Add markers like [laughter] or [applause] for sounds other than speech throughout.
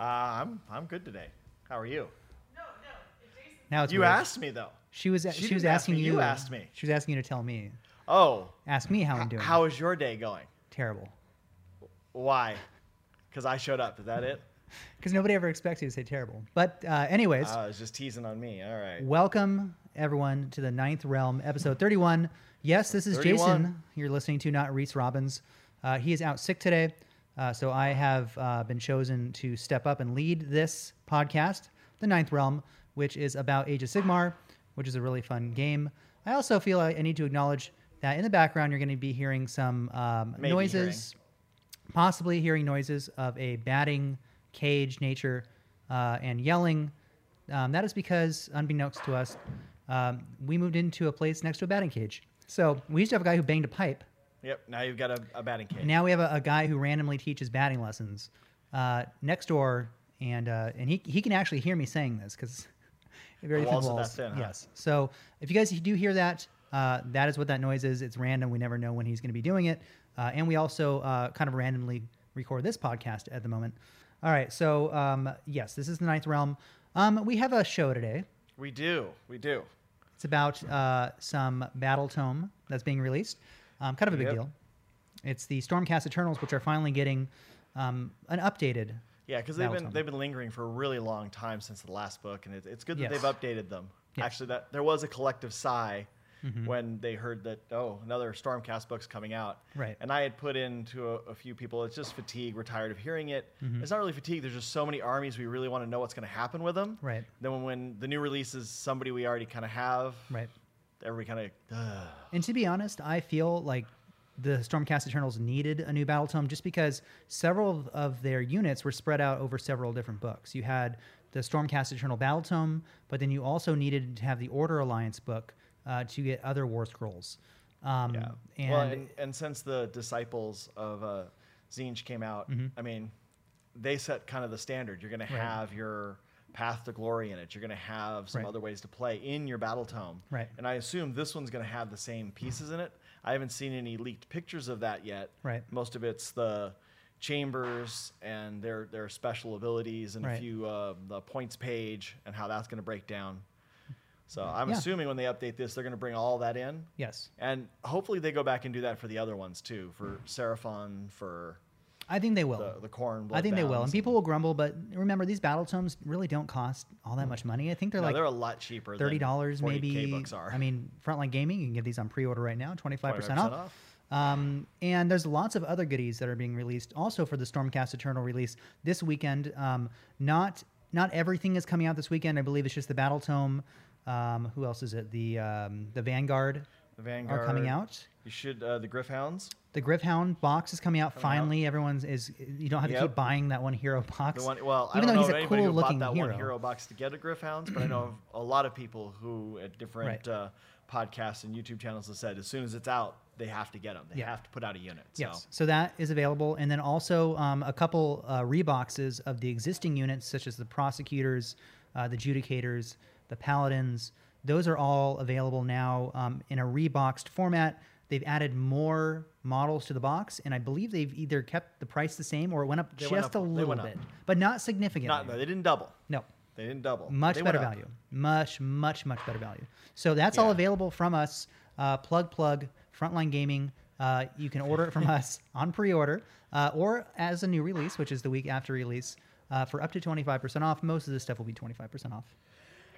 Uh, I'm I'm good today. How are you? No, no. Now it's You weird. asked me though. She was She she, was didn't ask asking you. you asked me. She was asking you to tell me. Oh, Ask me how I'm doing. how is your day going? terrible? Why? Because I showed up. Is that it? [laughs] Because nobody ever expects you to say terrible. But uh, anyways, Uh, it's just teasing on me. All right. welcome everyone to the Ninth Realm, episode 31. Yes, this is 31. Jason. You're listening to not Reese Robbins. Uh, he is out sick today, uh, so I have uh, been chosen to step up and lead this podcast, the Ninth Realm, which is about Age of Sigmar, which is a really fun game. I also feel I I need to acknowledge that in the background you're going to be hearing some um, Maybe noises, possibly hearing noises of a batting cage nature uh, and yelling. Um, that is because, unbeknownst to us, um, we moved into a place next to a batting cage. So we used to have a guy who banged a pipe. Yep. Now you've got a, a batting cage. Now we have a, a guy who randomly teaches batting lessons uh, next door, and uh, and he he can actually hear me saying this because [laughs] very thin walls walls. thin, huh? Yes. So if you guys do hear that, uh, that is what that noise is. It's random. We never know when he's going to be doing it, uh, and we also uh, kind of randomly record this podcast at the moment. All right. So um, yes, this is the Ninth Realm. Um, we have a show today. we do. We do. It's about uh, some battle tome that's being released. Um, kind of a big Yep. deal. It's the Stormcast Eternals, which are finally getting um, an updated. Yeah, because they've been they've been lingering for a really long time since the last book, and it, it's good that Yes. they've updated them. Yes. Actually, that there was a collective sigh Mm-hmm. when they heard that oh another Stormcast book's coming out. Right. And I had put into a, a few people. It's just fatigue. We're tired of hearing it. Mm-hmm. It's not really fatigue. There's just so many armies. We really want to know what's going to happen with them. Right. Then when, when the new release is somebody we already kind of have, Right. Everybody kind of. And to be honest, I feel like the Stormcast Eternals needed a new battle tome just because several of- their units were spread out over several different books. You had the Stormcast Eternal battle tome, but then you also needed to have the Order Alliance book uh, to get other War Scrolls. Um, Yeah. And, well, and, and since the disciples of uh, Tzeentch came out, I mean, they set kind of the standard. You're going to Mm-hmm. Right. have your path to glory in it. You're going to have some Right. other ways to play in your battle tome. Right. And I assume this one's going to have the same pieces in it. I haven't seen any leaked pictures of that yet. Right. Most of it's the chambers and their their special abilities and a few uh, the points page and how that's going to break down. So I'm Yeah. assuming when they update this, they're going to bring all that in. yes, And hopefully they go back and do that for the other ones too, for Seraphon, for I think they will. the, the Khorne. I think they will, and people will grumble. But remember, these battle tomes really don't cost all that much money. I think they're No, like they're a lot cheaper. thirty dollars, than 40K maybe. Books are. I mean, Frontline Gaming, you can get these on pre-order right now, twenty five percent 25% off. off. Um, and there's lots of other goodies that are being released also for the Stormcast Eternal release this weekend. Um, not not everything is coming out this weekend. I believe it's just the Battle Tome. Um, who else is it? The um, the Vanguard the Vanguard are coming out. You should uh, the Gryph-hounds. The Gryph-hound box is coming out Coming out. finally. Everyone's is you don't have to keep buying that one hero box. One, well, I even don't though know he's a cool looking that hero. one hero box to get a Gryph-hounds, but I know [clears throat] a lot of people who at different Right. uh, podcasts and YouTube channels have said as soon as it's out, they have to get them. They Yeah. have to put out a unit. So. Yes, so that is available, and then also um, a couple uh, reboxes of the existing units, such as the prosecutors, uh, the judicators, the paladins. Those are all available now um, in a reboxed format. They've added more models to the box, and I believe they've either kept the price the same or it went up They just went up- a little bit, but not significantly. Not, no, they didn't double. no, They didn't double. much They better value. Much much much better value. So that's all available from us. Uh, plug plug frontline gaming. Uh, you can order it from [laughs] us on pre-order uh, or as a new release which is the week after release uh, for up to 25% off. Most of this stuff will be 25% off.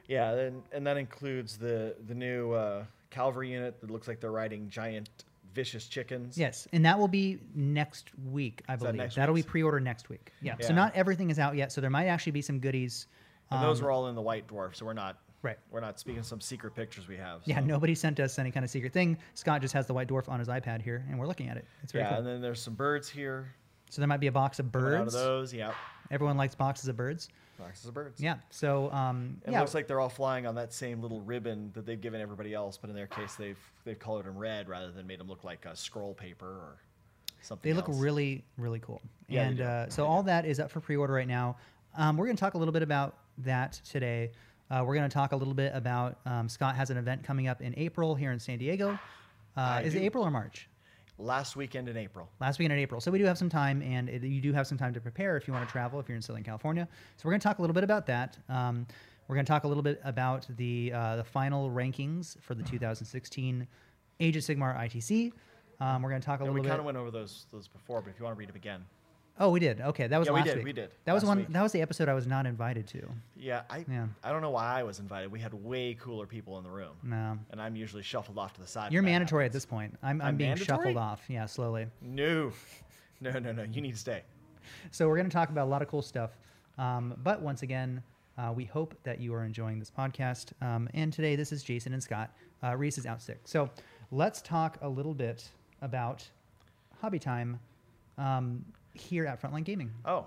Yeah, and, and that includes the the new uh, cavalry unit that looks like they're riding giant vicious chickens. Yes, and that will be next week, I believe. next That'll be pre-order next week. Yeah. So not everything is out yet, so there might actually be some goodies. And those were all in the White Dwarf, so we're not Um, Right. We're not speaking some secret pictures we have. Yeah, nobody sent us any kind of secret thing. Scott just has the white dwarf on his iPad here, and we're looking at it. It's very Yeah, cool. and then there's some birds here. so there might be a box of coming Out of those, yeah, Everyone likes boxes of birds. Boxes of birds. Yeah. So um, It yeah, looks like they're all flying on that same little ribbon that they've given everybody else, but in their case, they've they've colored them red rather than made them look like a scroll paper or something. they look else. really really cool. Yeah, and uh, so all that is up for pre-order right now. Um, we're going to talk a little bit about that today. Uh, we're going to talk a little bit about um, Scott has an event coming up in April here in San Diego. Uh, is it. April or March? Last weekend in April. last weekend in April. So we do have some time, and it, you do have some time to prepare if you want to travel if you're in Southern California. So we're going to talk a little bit about that. Um, we're going to talk a little bit about the uh, the final rankings for the 2016 Age of Sigmar ITC. Um, we're going to talk a we little kind of went over those those before, but if you want to read them again, oh, we did. Okay, that was Yeah, we did, week. we did, That was one. week. That was the episode I was not invited to. yeah, I Yeah. I don't know why I was invited. We had way cooler people in the room, No, and I'm usually shuffled off to the side. you're mandatory at this point. I'm, I'm, I'm being mandatory? shuffled off. Yeah, slowly. No, [laughs] no, no, no. You need to stay. So we're going to talk about a lot of cool stuff. Um, but once again, uh, we hope that you are enjoying this podcast. Um, and today, this is Jason and Scott. Uh, Reese is out sick. So let's talk a little bit about hobby time um, here at Frontline Gaming. Oh,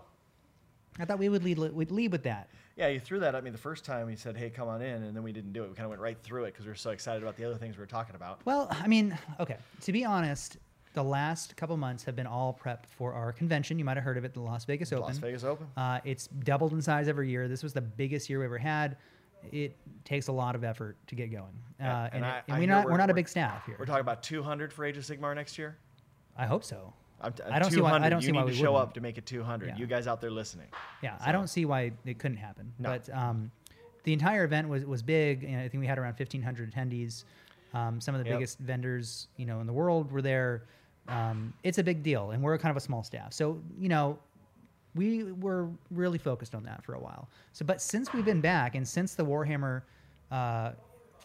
I thought we would lead, we'd lead with that. yeah. You threw that at me the first time. You said, "Hey, come on in," and then we didn't do it. We kind of went right through it because we were so excited about the other things we were talking about. Well, I mean, okay. To be honest, the last couple months have been all prep for our convention. You might have heard of it, the Las Vegas Open. Las Vegas Open. Uh, it's doubled in size every year. This was the biggest year we ever had. It takes a lot of effort to get going, Yeah, uh, and and, I- and I we're not we're, we're- not a big staff here. We're talking about 200 for Age of Sigmar next year. I hope so. I'm t- I don't see why- I don't you see why we show wouldn't. up to make it 200. Yeah. You guys out there listening. Yeah, I don't see why it couldn't happen. No. But um, the entire event was was big, and I think we had around 1,500 attendees. Um, some of the Yep. biggest vendors, you know, in the world were there. Um, it's a big deal, and we're kind of a small staff, so you know, we were really focused on that for a while. So, but since we've been back, and since the Warhammer uh,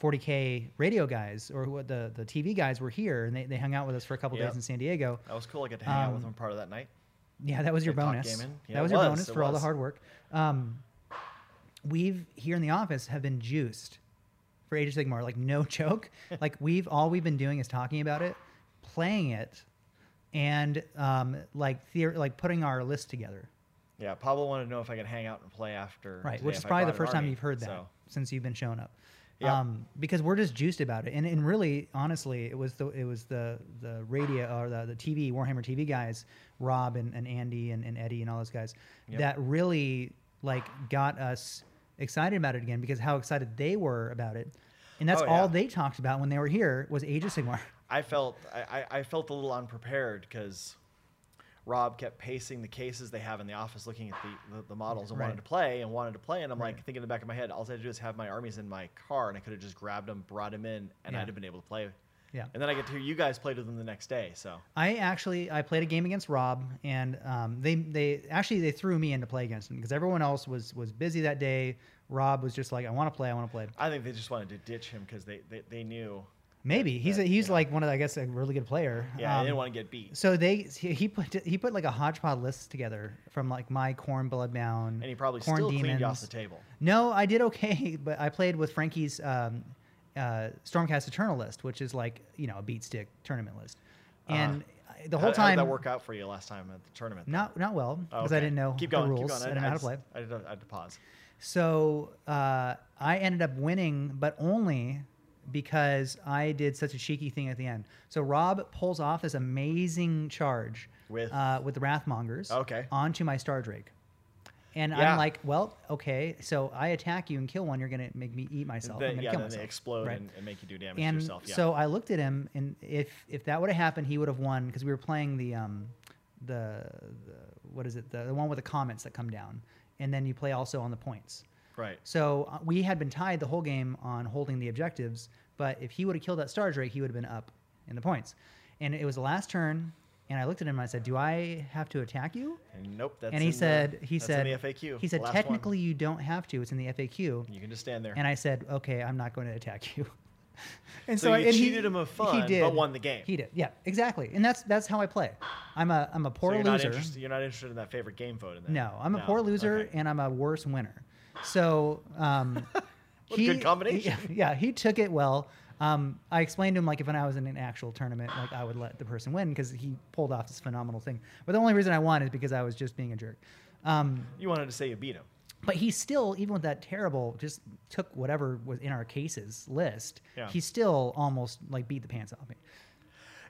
40k radio guys or what the the TV guys were here, and they, they hung out with us for a couple Yep. days in San Diego. That was cool. I got to hang out with Um, them part of that night. Yeah, that was your bonus. Yeah, that it was your bonus for all the hard work. Um, we've here in the office have been juiced for Age of Sigmar. Like no [laughs] joke. like we've all we've been doing is talking about it, playing it, and um, like theor- like putting our list together. Yeah, Pablo wanted to know if I could hang out and play after. Right, which is probably the first time you've heard that So, since you've been showing up. Yep. Um, because we're just juiced about it, and, and really, honestly, it was the it was the the radio or the, the TV Warhammer TV guys, Rob and, and Andy and, and Eddie and all those guys, Yep. that really like got us excited about it again because how excited they were about it, and that's Oh, all they talked about when they were here was Age of Sigmar. I felt I, I I felt a little unprepared because Rob kept pacing the cases they have in the office, looking at the, the, the models and Right. wanted to play and wanted to play. And I'm Right. like thinking in the back of my head, all I had to do is have my armies in my car, and I could have just grabbed them, brought them in, and Yeah. I'd have been able to play. Yeah. And then I get to hear you guys played with them the next day. So I actually I played a game against Rob, and um, they they actually they threw me in to play against him because everyone else was was busy that day. Rob was just like, I want to play, I want to play. I think they just wanted to ditch him because they, they, they knew. Maybe he's a, he's know. like one of the, I guess a really good player. Yeah, Um, they didn't want to get beat. So they he put he put like a hodgepodge list together from like my Khorne bloodbound And he probably Khorne still demons. cleaned off the table. No, I did okay, [laughs] but I played with Frankie's um, uh, Stormcast Eternal list, which is like you know a beat stick tournament list, and I- the whole how, time did that work out for you last time at the tournament? then? not not well Oh, because I didn't know Keep the going, rules. Keep going. I didn't know how to play. I had to, I had to pause. So uh, I ended up winning, but only because I did such a cheeky thing at the end. So Rob pulls off this amazing charge With- uh, with the Wrathmongers Okay. onto my Star Drake. And Yeah. I'm like, well, okay. So I attack you and kill one. You're gonna make me eat myself. Then, I'm gonna yeah, kill then myself. they explode Right. and, and make you do damage And to yourself. Yeah. so I looked at him, and if if that would have happened, he would have won because we were playing the um the, the what is it the, the one with the comments that come down, and then you play also on the points. Right. So uh, we had been tied the whole game on holding the objectives, but if he would have killed that Star Drake, he would have been up in the points. And it was the last turn, and I looked at him and I said, "Do I have to attack you?" And nope. That's and he in the- said, "He that's said in the FAQ. He said, the last one. technically you don't have to. It's in the FAQ." you can just stand there. And I said, "Okay, I'm not going to attack you." [laughs] And So, you and he- cheated him of he fun, did. but won the game. He did, yeah, exactly. And that's that's how I play. I'm a I'm a poor so you're loser. interested. You're not interested in that favorite game vote. In that. No, I'm a No, poor loser okay. and I'm a worse winner. So, um, [laughs] a good combination. [laughs] Yeah, he took it well. Um, I explained to him like if when I was in an actual tournament, like I would let the person win because he pulled off this phenomenal thing. But the only reason I won is because I was just being a jerk. Um, You wanted to say you beat him. but he still, even with that terrible, just took whatever was in our cases list. Yeah. He still almost like beat the pants off me.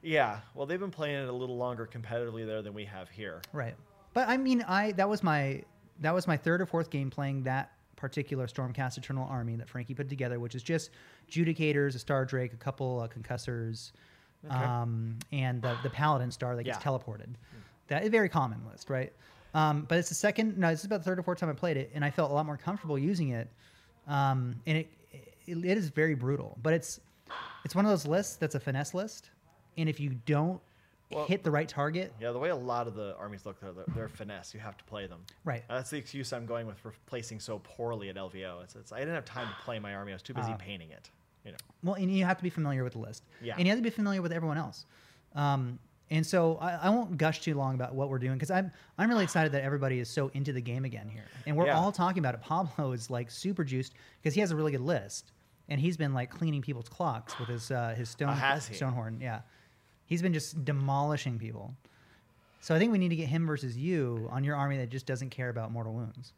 Yeah. Well, they've been playing it a little longer competitively there than we have here. Right. But I mean, I that was my that was my third or fourth game playing that particular Stormcast Eternal Army that Frankie put together, which is just Judicators, a Star Drake, a couple uh, Concussors, um, and the, the Paladin Star that gets Yeah. teleported. That is a very common list, right? Um, but it's the second. No, this is about the third or fourth time I played it, and I felt a lot more comfortable using it. Um, and it, it it is very brutal, but it's it's one of those lists that's a finesse list, and if you don't Well- hit the right target, Yeah, the way a lot of the armies look, they're, they're finesse. You have to play them. right? That's the excuse I'm going with for placing so poorly at LVO. It's, it's I didn't have time to play my army. I was too busy Ah. painting it. You know. Well, and you have to be familiar with the list. Yeah. And you have to be familiar with everyone else. Um, and so I, I won't gush too long about what we're doing because I'm I'm really excited that everybody is so into the game again here, and we're Yeah. all talking about it. Pablo is like super juiced because he has a really good list, and he's been like cleaning people's clocks with his uh, his stone Oh, has he? Stonehorn. Yeah, he's been just demolishing people. So I think we need to get him versus you on your army that just doesn't care about mortal wounds.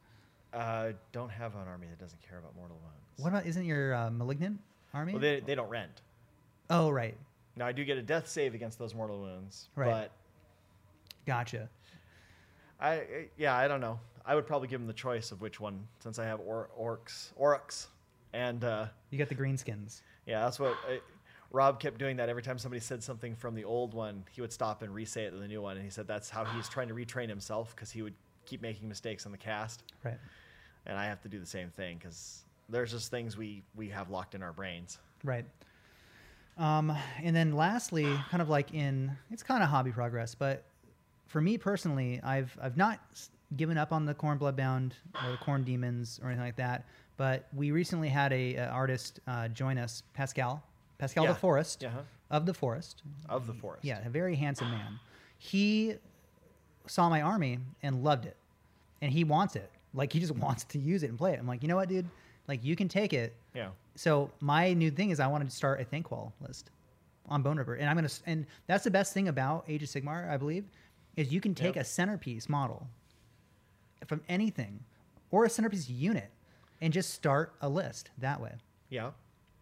Uh, don't have an army that doesn't care about mortal wounds. What about isn't your uh, malignant army? Well, they, they don't rend. oh right, Now I do get a death save against those mortal wounds, Right. but gotcha. I I- yeah I don't know. I would probably give him the choice of which one since I have or, orcs orcs, and uh, You got the greenskins. yeah that's what I, Rob kept doing. That every time somebody said something from the old one, he would stop and re-say it to the new one, and he said that's how he's trying to retrain himself because he would keep making mistakes on the cast, Right. and I have to do the same thing because there's just things we we have locked in our brains. Right. Um, and then lastly, kind of like in it's kind of hobby progress, but for me personally, I've I've not given up on the Khorne Bloodbound or the Khorne Demons or anything like that. But we recently had a, a artist uh, join us, Pascal, Pascal Yeah. the Forest Yeah, huh? of the Forest. Of the forest. Yeah, a very handsome man. He saw my army and loved it, and he wants it. Like he just [laughs] wants to use it and play it. I'm like, you know what, dude? Like you can take it, Yeah. so my new thing is I wanted to start a Thanquol list on Boneripper, and I'm gonna and that's the best thing about Age of Sigmar, I believe, is you can take Yep. a centerpiece model from anything or a centerpiece unit and just start a list that way. Yeah.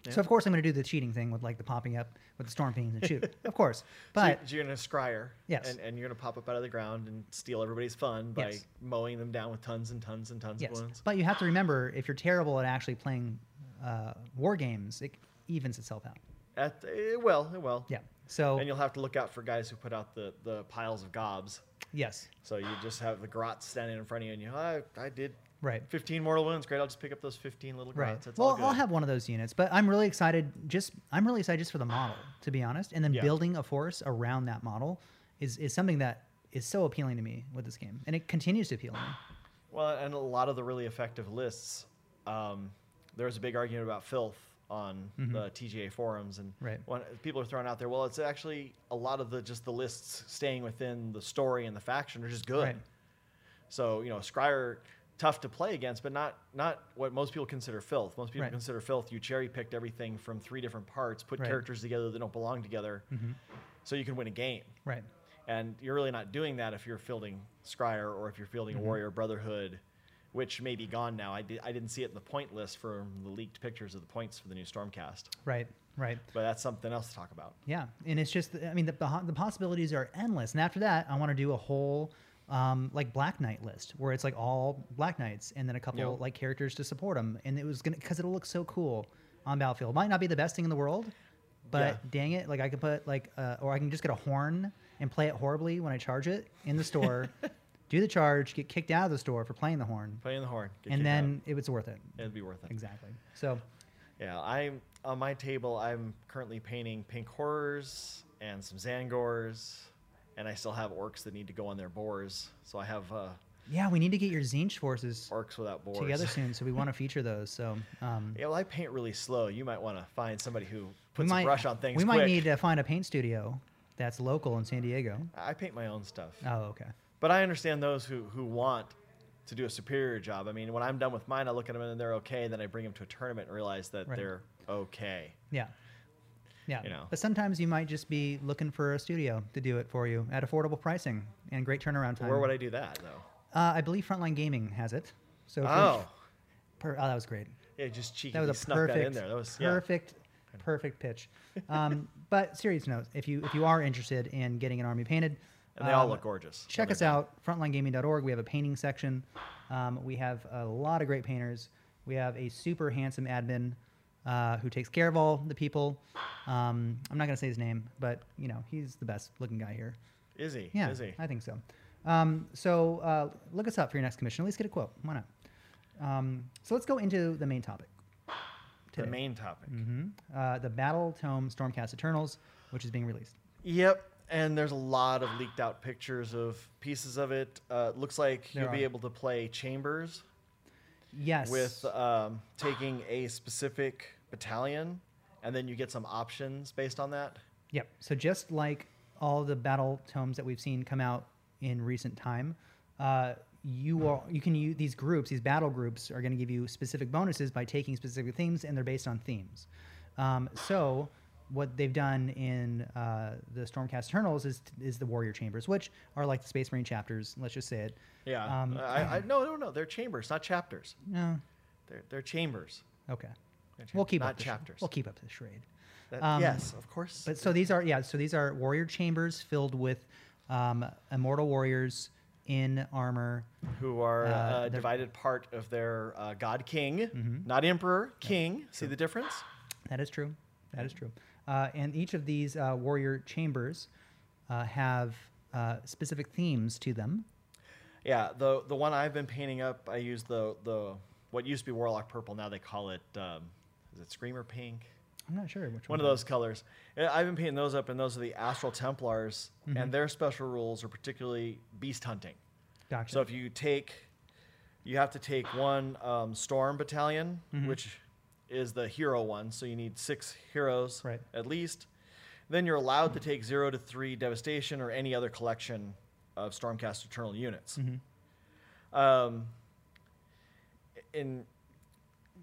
Yeah. So of course I'm gonna do the cheating thing with like the popping up with the Stormfiends and shoot, [laughs] of course. But so you're gonna Skryre, Yes. and, and you're gonna pop up out of the ground and steal everybody's fun by Yes. mowing them down with tons and tons and tons yes, of wounds. but you have to remember if you're terrible at actually playing uh, war games, it evens itself out. At, it will, it will. Yeah. So And you'll have to look out for guys who put out the, the piles of gobs. yes, So you just have the grots standing in front of you, and you, I, I did right. 15 mortal wounds. Great, I'll just pick up those 15 little Right. It's well, all good. I'll have one of those units, but I'm really excited. Just I'm really excited just for the model, to be honest. And then Yeah. building a force around that model is is something that is so appealing to me with this game, and it continues to appeal to me. Well, and a lot of the really effective lists, um, there was a big argument about filth on the TGA forums, and Mm-hmm. Right. when people are throwing out there, well, it's actually a lot of the just the lists staying within the story and the faction are just good. Right. So you know, Skryre tough to play against, but not not what most people consider filth. Most people Right. consider filth. You cherry picked everything from three different parts, put Right. Mm-hmm. characters together that don't belong together, so you can win a game. Right. And you're really not doing that if you're fielding Skryre or if you're fielding Mm-hmm. a Warrior Brotherhood, which may be gone now. I, did, I didn't see it in the point list from the leaked pictures of the points for the new Stormcast. Right. Right. But that's something else to talk about. Yeah, and it's just I mean the the, the possibilities are endless. And after that, I want to do a whole um, like Black Knight list where it's like all Black Knights and then a couple Yep. like characters to support them. And it was gonna because it'll look so cool on Battlefield. Might not be the best thing in the world, but Yeah. dang it, like I could put like uh, or I can just get a horn and play it horribly when I charge it in the store. [laughs] do the charge, get kicked out of the store for playing the horn, Playing the horn. and kicked out. then it was worth it. it'd be worth it. Exactly. So Yeah, I'm on my table. I'm currently painting pink horrors and some Tzaangors, and I still have orcs that need to go on their boars. So I have uh, Yeah, we need to get your Tzeentch forces Orcs without boars. together soon, so we [laughs] want to feature those. So um, Yeah, well, I paint really slow. You might want to find somebody who puts might a brush on things. we might quick. need to find a paint studio that's local in San Diego. I paint my own stuff, Oh, okay. but I understand those who who want to do a superior job. I mean, when I'm done with mine, I look at them and they're okay. Then I bring them to a tournament and realize that Right. they're okay. Yeah. Yeah. You know. But sometimes you might just be looking for a studio to do it for you at affordable pricing and great turnaround time. Where would I do that though? Uh, I believe Frontline Gaming has it. So Oh, per, oh, that was great. yeah, just cheeky. That was a perfect, that in there. That was yeah. perfect, perfect pitch. Um, [laughs] but serious note, if you if you are interested in getting an army painted, And they all um, look gorgeous. check us done. out frontlinegaming.org we have a painting section um, we have a lot of great painters we have a super handsome admin uh, who takes care of all the people um, i'm not going to say his name but you know he's the best looking guy here Is he? yeah Is he? i think so um, so uh, look us up for your next commission at least get a quote why not um, so let's go into the main topic The main topic. hmm uh, the battle tome stormcast eternals which is being released Yep. And there's a lot of leaked out pictures of pieces of it. Uh, looks like There you'll be able to play chambers yes with um, taking a specific battalion, and then you get some options based on that. Yep. So just like all the battle tomes that we've seen come out in recent time, uh, you are you can use these groups. These battle groups are going to give you specific bonuses by taking specific themes, and they're based on themes. Um, so what they've done in uh, the Stormcast Eternals is is the Warrior Chambers, which are like the Space Marine chapters. Let's just say it. Yeah. Um, I, I, no, no, no. They're chambers, not chapters. No. They're, they're chambers. Okay. They're We'll keep up the sh- chapters. we'll keep up the charade. That- um, yes, of course. But so these are yeah. So these are warrior chambers filled with um, immortal warriors in armor. who are uh, uh, they're- divided part of their uh, god king, Mhm. not emperor, king. See the difference? That is true. That is true. Uh, and each of these uh, warrior chambers uh, have uh, specific themes to them. Yeah, the the one I've been painting up, I use the the what used to be warlock purple. Now they call it um, is it screamer pink? I'm not sure which One One of those colors. I've been painting those up, and those are the Astral Templars, Mm-hmm. and their special rules are particularly beast hunting. Gotcha. So if you take, you have to take one um, storm battalion, Mm-hmm. which is the hero one. So you need six heroes Right. at least. Then you're allowed to take zero to three devastation or any other collection of Stormcast Eternal units. Mm-hmm. Um, in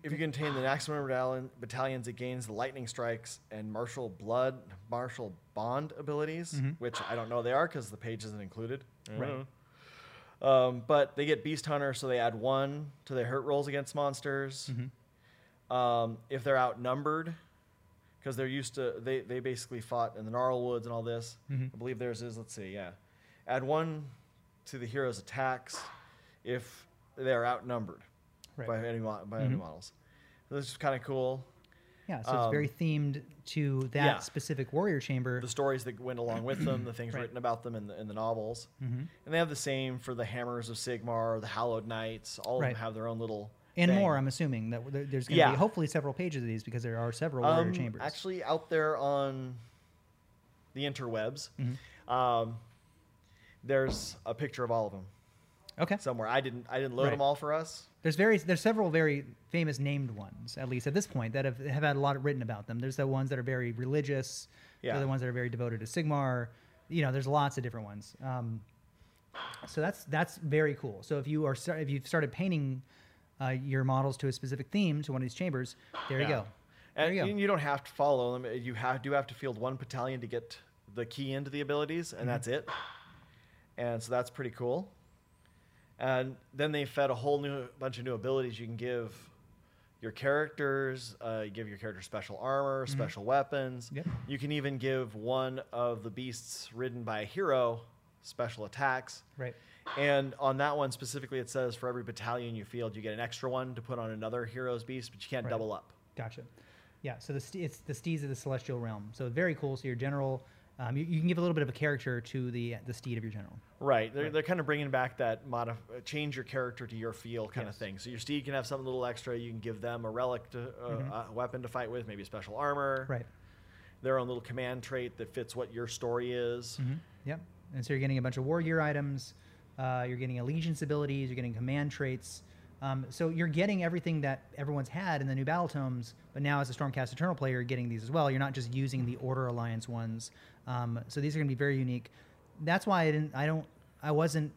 if you contain the maximum battalion, battalions, it gains the lightning strikes and martial blood, martial bond abilities, Mhm. which I don't know they are because the page isn't included. Right. Um, but they get Beast Hunter, so they add one to their hurt rolls against monsters. Mhm. Um, if they're outnumbered, because they're used to, they, they basically fought in the Gnarl Woods and all this. Mhm. I believe theirs is, let's see, yeah. Add one to the hero's attacks if they're outnumbered Right. by any by any Mhm. models. This is kind of cool. yeah. So it's very um, themed to that yeah. specific warrior chamber. The stories that went along with them, the [clears throat] things Right. written about them in the, in the novels. hmm And they have the same for the Hammers of Sigmar, the Hallowed Knights. All of them have their own little And thing. more, I'm assuming that there- there's going to Yeah. be hopefully several pages of these because there are several warrior Um, chambers. Actually, out there on the interwebs, Mhm. um, there's a picture of all of them okay. somewhere. I didn't I didn't load Right. them all for us. There's very there's several very famous named ones at least at this point that have have had a lot written about them. There's the ones that are very religious. Yeah. The ones that are very devoted to Sigmar. You know, there's lots of different ones. Um, so that's that's very cool. So if you are if you've started painting uh, your models to a specific theme to one of these chambers, there you go. There And you you, don't have to follow them. You have do have to field one battalion to get the key into the abilities, Mm-hmm. and that's it. And so that's pretty cool. And then they fed a whole new bunch of new abilities you can give your characters. Uh, you give your character special armor, special weapons. Mm-hmm. Yep. You can even give one of the beasts ridden by a hero special attacks. Right. And on that one specifically, it says for every battalion you field, you get an extra one to put on another hero's beast, but you can't Right. double up. Gotcha. Yeah. So the it's the steeds of the celestial realm. So very cool. So your general, um, you, you can give a little bit of a character to the the steed of your general. Right. They're, Right. they're kind of bringing back that modif- uh, change your character to your feel kind Yes. of thing. So your steed can have something a little extra. You can give them a relic, to, uh, Mhm. a weapon to fight with, maybe special armor. Right. Their own little command trait that fits what your story is. hmm Yep. And so you're getting a bunch of war gear items. Uh, you're getting allegiance abilities. You're getting command traits. Um, so you're getting everything that everyone's had in the new battle tomes, but now as a Stormcast Eternal player, you're getting these as well. You're not just using the Order Alliance ones. Um, so these are going to be very unique. That's why I didn't. I don't. I wasn't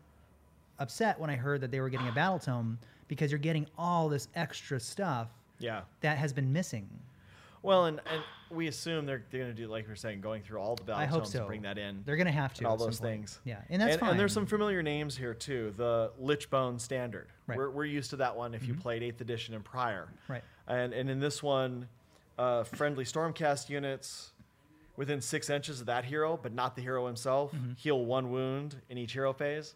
upset when I heard that they were getting a battle tome because you're getting all this extra stuff Yeah. that has been missing. Well, and, and we assume they're, they're going to do like we are saying, going through all the battle I hope tomes so. and bring that in. They're going to have to and all at some those point. things. Yeah, and that's and, fine. And there's some familiar names here too. The Lichbone Standard. Right. Mm-hmm. We're, we're used to that one if you played Eighth Edition and prior. Right. And and in this one, uh, friendly Stormcast units within six inches of that hero, but not the hero himself, Mm-hmm. heal one wound in each hero phase.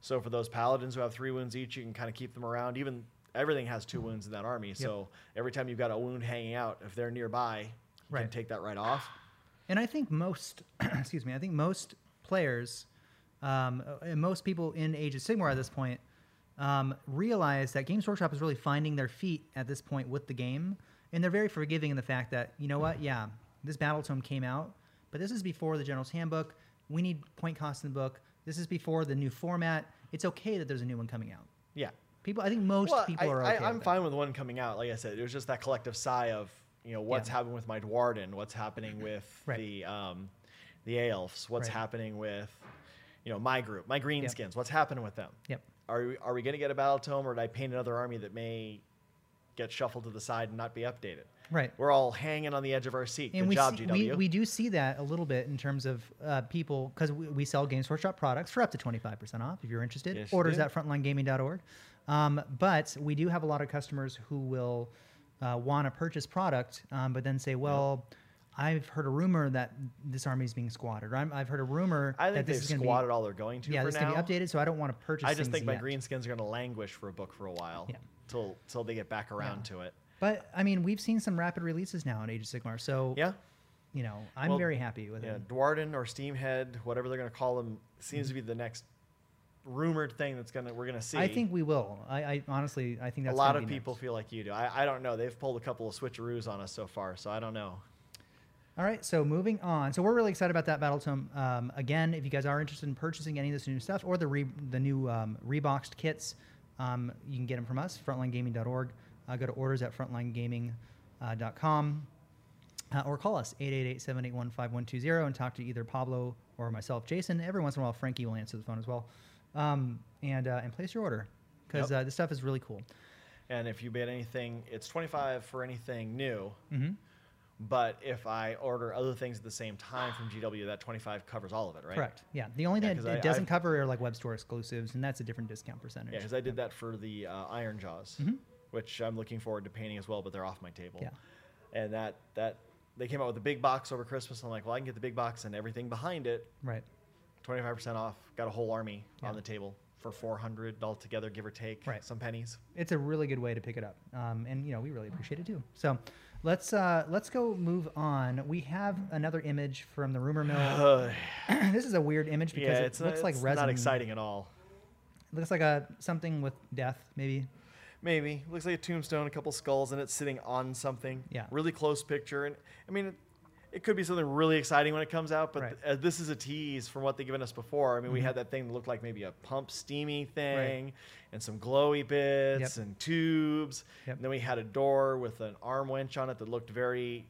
So for those paladins who have three wounds each, you can kind of keep them around. Even everything has two wounds in that army. So every time you've got a wound hanging out, if they're nearby, you can take that right off. And I think most, [clears throat] excuse me, I think most players, um, uh, and most people in Age of Sigmar at this point, um, realize that Games Workshop is really finding their feet at this point with the game, and they're very forgiving in the fact that you know what, yeah, this battle tome came out, but this is before the General's Handbook. We need point cost in the book. This is before the new format. It's okay that there's a new one coming out. Yeah. People, I think most Well, people I, are I, okay. I'm with it. fine with one coming out. Like I said, it was just that collective sigh of, you know, what's Yeah. happening with my Duardin, what's happening with [clears throat] Right. the um, the elves, what's Right. happening with, you know, my group, my greenskins, Yep. what's happening with them? Yep. Are we, are we going to get a battle tome, or did I paint another army that may get shuffled to the side and not be updated? Right. We're all hanging on the edge of our seat. and Good we, job, see, GW. we we do see that a little bit in terms of uh, people because we, we sell Games Workshop products for up to 25% off if you're interested. Yes, Orders do. at frontlinegaming.org. Um, but we do have a lot of customers who will uh, want to purchase product, um, but then say, well, I've heard a rumor that this army is being squatted. Or I'm, I've heard a rumor I that this they've is to be squatted all they're going to yeah, for this is now. going to be updated. So I don't want to purchase. I just think my yet. greenskins are going to languish for a book for a while Yeah. till till they get back around to it. But I mean, we've seen some rapid releases now in Age of Sigmar, so Yeah. you know, I'm Well, very happy with it. Yeah, it. Duardin or Steamhead, whatever they're going to call them, seems to be the next rumored thing that's gonna we're gonna see. I think we will. I, I honestly, I think that's a lot of people next. feel like you do. I, I don't know. They've pulled a couple of switcheroos on us so far, so I don't know. All right, so moving on. So we're really excited about that battle tome. Um, again, if you guys are interested in purchasing any of this new stuff or the re- the new um, reboxed kits, um, you can get them from us, frontlinegaming.org. Uh, go to orders at frontlinegaming.com uh, or call us 888-781-5120 and talk to either Pablo or myself, Jason. Every once in a while, Frankie will answer the phone as well, um, and uh, and place your order because Yep. uh, this stuff is really cool. And if you bid anything, it's twenty five for anything new. Mm-hmm. But if I order other things at the same time from GW, that twenty five covers all of it, right? Correct. Yeah. The only Yeah, thing it, I- doesn't I've- cover are like web store exclusives, and that's a different discount percentage. Yeah, because I did that for the uh, Ironjawz, which I'm looking forward to painting as well, but they're off my table. Yeah. And that that they came out with a big box over Christmas. I'm like, well, I can get the big box and everything behind it, Right. 25% off. Got a whole army Yeah. on the table for 400 altogether, give or take Right. some pennies. It's a really good way to pick it up, um, and you know we really appreciate it too. So let's uh, let's go move on. We have another image from the rumor mill. [sighs] Uh, [clears throat] this is a weird image because yeah, it looks uh, like it's resin. not exciting at all. It looks like a something with death, maybe. Maybe looks like a tombstone, a couple skulls, and it's sitting on something. Yeah. Really close picture, and I mean, it, could be something really exciting when it comes out, but Right. Mm-hmm. th- uh, this is a tease from what they've given us before. I mean, we had that thing that looked like maybe a pump steamy thing, and some glowy bits Yep. and tubes, Yep. and then we had a door with an arm winch on it that looked very.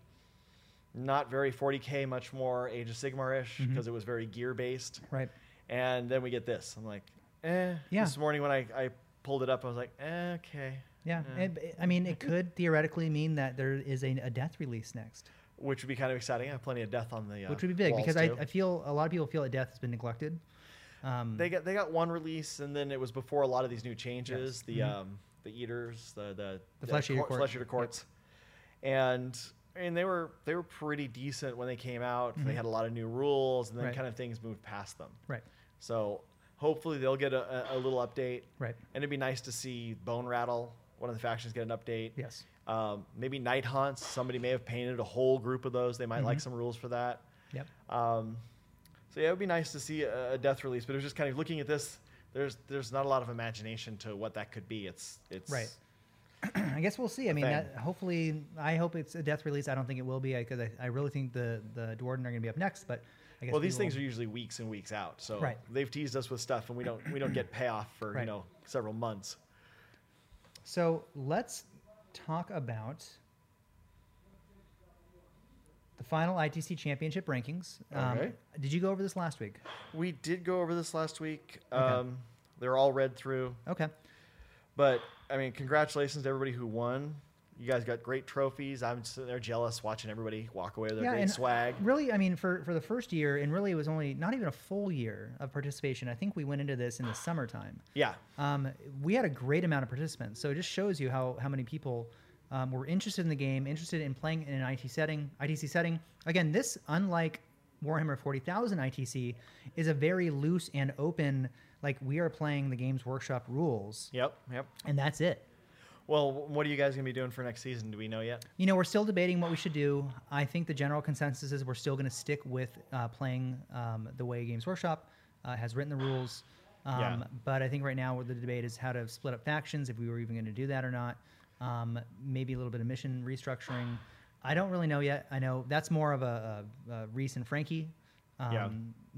Not very 40k, much more Age of Sigmar-ish Mm-hmm. because it was very gear based. Right. And then we get this. I'm like, eh. Yeah. This morning when I, I pulled it up, I was like, eh, okay. Yeah. Eh. It- I mean, it could theoretically mean that there is a, a death release next, Which would be kind of exciting. I have plenty of death on the uh, which would be big because I. I feel a lot of people feel that death has been neglected. Um, they got they got one release, and then it was before a lot of these new changes. Yes. The Mhm. um the eaters, the the, The flesh eater court- court. flesh eater courts, and and they were they were pretty decent when they came out. They Mhm. had a lot of new rules, and then Right. kind of things moved past them. right. So hopefully they'll get a, a, a little update, Right. and it'd be nice to see Bone Rattle, one of the factions, get an update. Yes. Um, maybe Nighthaunts. Somebody may have painted a whole group of those. They might like Mhm. some rules for that. Yep. Um, so yeah, it would be nice to see a, a death release, but it was just kind of looking at this. There's there's not a lot of imagination to what that could be. It's it's Right. [clears throat] I guess we'll see. I mean, that, hopefully, I hope it's a death release. I don't think it will be because I, I really think the the Duardin are going to be up next. But I guess Well, these will- things are usually weeks and weeks out. So Right. they've teased us with stuff, and we don't we don't get [clears throat] payoff for Right. you know several months. So let's talk about the final ITC Championship rankings. Um, Okay. Did you go over this last week? We did go over this last week. Okay. Um, they're all read through, Okay. but I mean, congratulations to everybody who won. You guys got great trophies. I'm sitting there jealous watching everybody walk away with their great swag. Really, I mean, for, for the first year, and really it was only not even a full year of participation. I think we went into this in the summertime. Yeah, Um, we had a great amount of participants, so it just shows you how, how many people um, were interested in the game, interested in playing in an IT setting, ITC setting. Again, this, unlike Warhammer 40,000 ITC, is a very loose and open. Like we are playing the Games Workshop rules, yep, yep. and that's it. Well, what are you guys gonna be doing for next season? Do we know yet? You know, we're still debating what we should do. I think the general consensus is we're still going to stick with uh, playing um, the way Games Workshop uh, has written the rules. Um, Yeah. But I think right now the debate is how to split up factions, if we were even going to do that or not. Um, maybe a little bit of mission restructuring. I don't really know yet. I know that's more of a, a, a Reese and Frankie um, Yeah.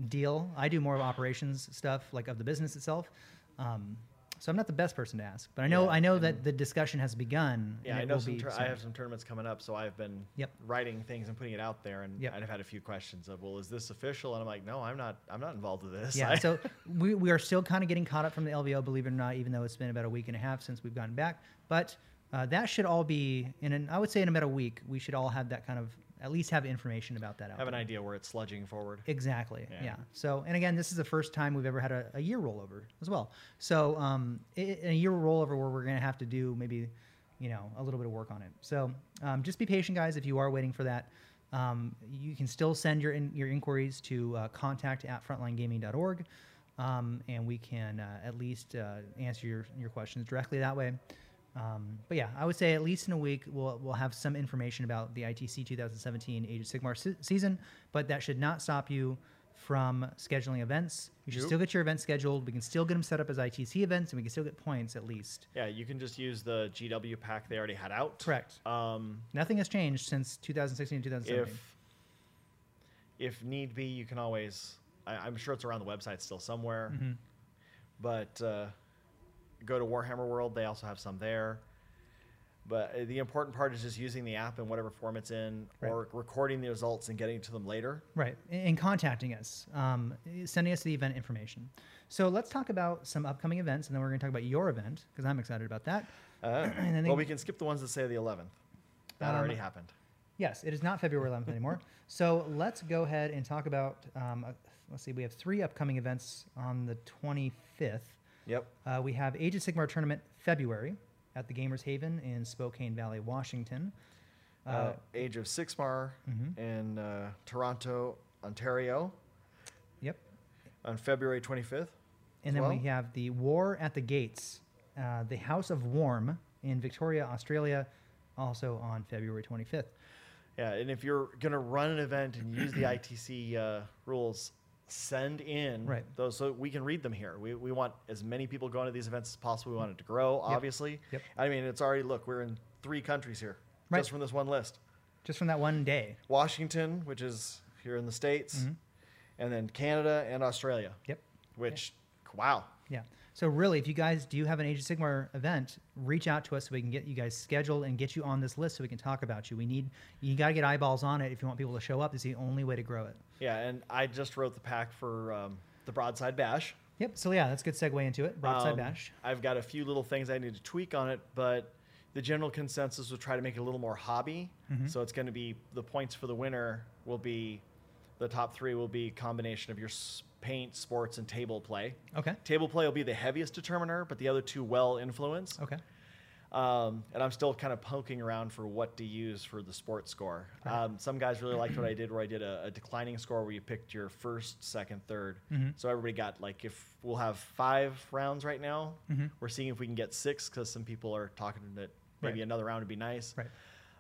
deal. I do more of operations stuff, like of the business itself. Um, so I'm not the best person to ask, but I know Yeah, I know that the discussion has begun. Yeah, I know some. Tur- I have some tournaments coming up, so I've been Yep. writing things and putting it out there, and Yep. I've had a few questions of, well, is this official? And I'm like, no, I'm not. I'm not involved with this. Yeah, so [laughs] we, we are still kind of getting caught up from the LVO, believe it or not, even though it's been about a week and a half since we've gotten back. But uh, that should all be in an, I would say in about a week, we should all have that kind of, at least have information about that out have an idea where it's sludging forward. Exactly. Yeah. Yeah. So, and again, this is the first time we've ever had a, a year rollover as well. So, um, i in a year rollover where we're going to have to do maybe, you know, a little bit of work on it. So, um, just be patient, guys. If you are waiting for that, um, you can still send your in, your inquiries to uh, contact at frontlinegaming.org, um, and we can uh, at least uh, answer your your questions directly that way. Um, but yeah, I would say at least in a week we'll we'll have some information about the ITC 2017 Age of Sigmar se- season. But that should not stop you from scheduling events. You should Nope. still get your events scheduled. We can still get them set up as ITC events, and we can still get points at least. Yeah, you can just use the GW pack they already had out. Correct. Um, Nothing has changed since 2016 and 2017. if if need be, you can always. I, I'm sure it's around the website still somewhere. Mm-hmm. But uh, go to Warhammer World; they also have some there. But uh, the important part is just using the app in whatever form it's in, Right. or recording the results and getting to them later. Right, and contacting us, um, sending us the event information. So let's talk about some upcoming events, and then we're going to talk about your event because I'm excited about that. Uh, [clears throat] And then well, they- we can skip the ones that say the 11th. That Um, already happened. Yes, it is not February 11th [laughs] anymore. So let's go ahead and talk about. Um, uh, let's see, we have three upcoming events on the 25th. Yep. Uh, we have Age of Sigmar tournament February at the Gamers Haven in Spokane Valley, Washington. Uh, Uh, Age of Sixmar Mhm. in uh, Toronto, Ontario, yep. on February 25th. And then we have the War at the Gates, uh, the House of Warm in Victoria, Australia, also on February 25th. Yeah, and if you're gonna run an event and use the ITC uh, rules, send in Right. those so we can read them here. We, we want as many people going to these events as possible. We want it to grow, obviously. Yep. I mean, it's already look, we're in three countries here Right. just from this one list. Just from that one day. Washington, which is here in the states, Mhm. and then Canada and Australia. Yep. Which, wow, Yeah. So really, if you guys do have an Age of Sigmar event, reach out to us so we can get you guys scheduled and get you on this list so we can talk about you. We need you got to get eyeballs on it if you want people to show up. It's the only way to grow it. yeah. And I just wrote the pack for um, the Broadside Bash. Yep. So yeah, that's a good segue into it. Broadside Um, bash. I've got a few little things I need to tweak on it, but the general consensus will try to make it a little more hobby. Mm-hmm. So it's going to be the points for the winner will be the top three will be combination of your paint, sports, and table play. Okay. Table play will be the heaviest determiner, but the other two well influence. Okay. Um, and I'm still kind of poking around for what to use for the sports score. Um, some guys really liked what I [clears throat] did, where I did a, a declining score where you picked your first, second, third. Mhm. So everybody got like if we'll have five rounds right now, Mhm. we're seeing if we can get six because some people are talking that maybe Right. another round would be nice. Right.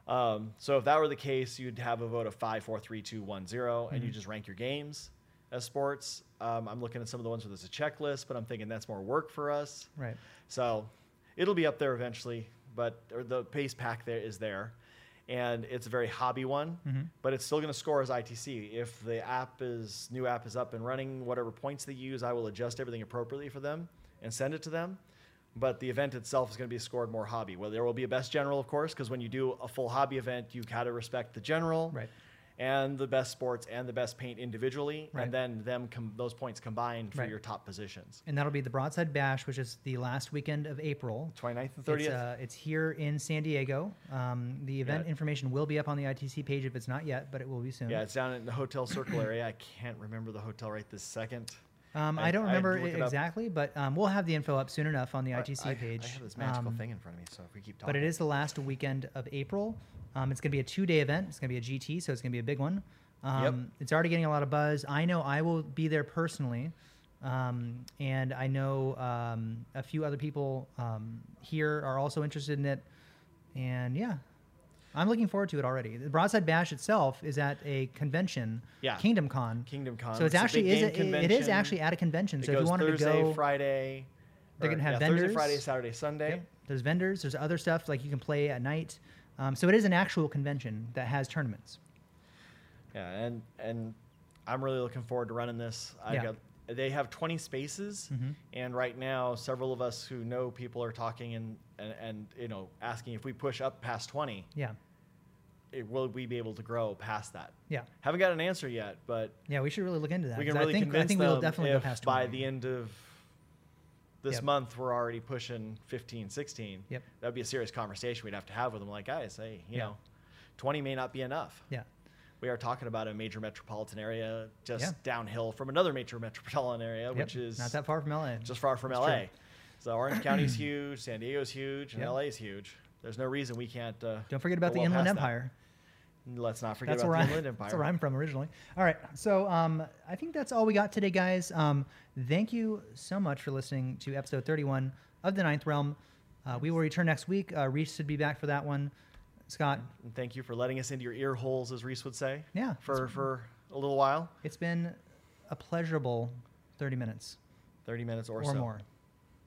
Um, so if that were the case, you'd have a vote of five, four, three, two, one, zero, and you Mhm. just rank your games as sports. Um, I'm looking at some of the ones where there's a checklist, but I'm thinking that's more work for us. Right. So it'll be up there eventually, but or the pace pack there is there. and it's a very hobby one, Mm-hmm. but it's still going to score as ITC. If the app is new app is up and running, whatever points they use, I will adjust everything appropriately for them and send it to them. But the event itself is going to be scored more hobby. Well, there will be a best general, of course, because when you do a full hobby event, you gotta respect the general, Right. And the best sports and the best paint individually, Right. and then them com- those points combined for Right. your top positions. And that'll be the Broadside Bash, which is the last weekend of April. 29th and It's, 30th. uh, it's here in San Diego. Um, the event Yeah. information will be up on the ITC page if it's not yet, but it will be soon. Yeah, it's down in the hotel circle area. I can't remember the hotel right this second. Um, I, I- don't remember look it it up. exactly, but um, we'll have the info up soon enough on the ITC I, page. I have this magical Um, thing in front of me, so if we keep talking. But it is the last weekend of April. Um, it's going to be a two day event. It's going to be a GT, so it's going to be a big one. Um, It's already getting a lot of buzz. I know I will be there personally. Um, and I know um, a few other people um, here are also interested in it. And yeah, I'm looking forward to it already. The Broadside Bash itself is at a convention, Yeah. Kingdom Con. Kingdom Con. So it's It's actually is game it, is actually at a convention. It so if you wanted Thursday, to go, Friday. They're gonna have yeah, Thursday. Friday, Saturday, Sunday. Yep. There's vendors. There's other stuff like you can play at night. Um, so it is an actual convention that has tournaments. Yeah, and and I'm really looking forward to running this. I Yeah. got they have 20 spaces, Mhm. and right now several of us who know people are talking and, and and you know asking if we push up past 20, Yeah. it, will we be able to grow past that? Yeah. Haven't got an answer yet, but Yeah. We should really look into that. we can really I think convince I think we'll definitely go past by the end of this Yep. month we're already pushing 15, 16. Yep. That'd be a serious conversation we'd have to have with them. Like, guys, hey, you Yeah. know, 20 may not be enough. Yeah. We are talking about a major metropolitan area just Yeah. downhill from another major metropolitan area, Yep. which is not that far from LA. just far from That's LA. true. So Orange County's huge, San Diego's huge, and Yep. LA's huge. There's no reason we can't. Uh, Don't forget about the well Inland past that. Empire. Let's not forget That's about the Inland Empire. that's where I'm from originally. All right. So um, I think that's all we got today, guys. Um, thank you so much for listening to episode 31 of The Ninth Realm. Uh, we will return next week. Uh, Reese should be back for that one. Scott, And thank you for letting us into your ear holes, as Reese would say. Yeah, For for a little while, it's been a pleasurable 30 minutes 30 minutes or, or, so, more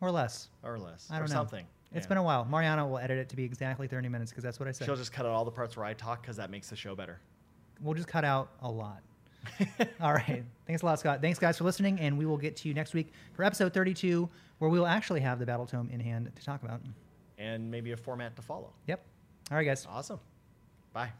or less. or less, I don't or know. something. It's Yeah. been a while. Mariana will edit it to be exactly 30 minutes because that's what I said. She'll just cut out all the parts where I talk because that makes the show better. We'll just cut out a lot. [laughs] All right. Thanks a lot, Scott. Thanks, guys, for listening. And we will get to you next week for episode 32, where we will actually have the Battle Tome in hand to talk about. and maybe a format to follow. Yep. All right, guys. Awesome. Bye.